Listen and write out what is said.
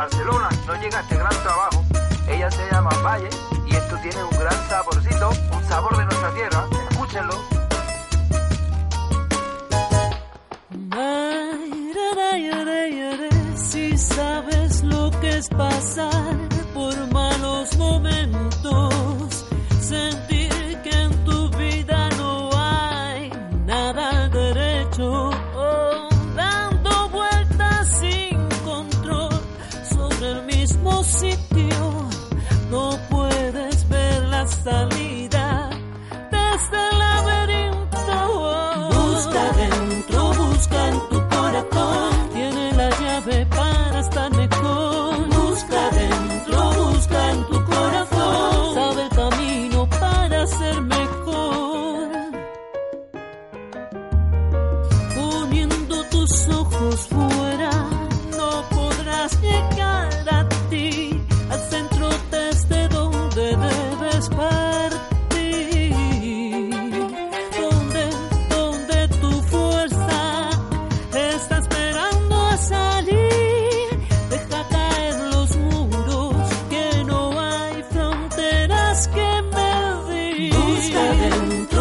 Barcelona no llega a este gran trabajo. Ella se llama Valle y esto tiene un gran saborcito, un sabor de nuestra tierra. Escúchenlo. Si sabes lo que es pasar por malos momentos, sentir que en tu vida no hay nada derecho, buscan tu está.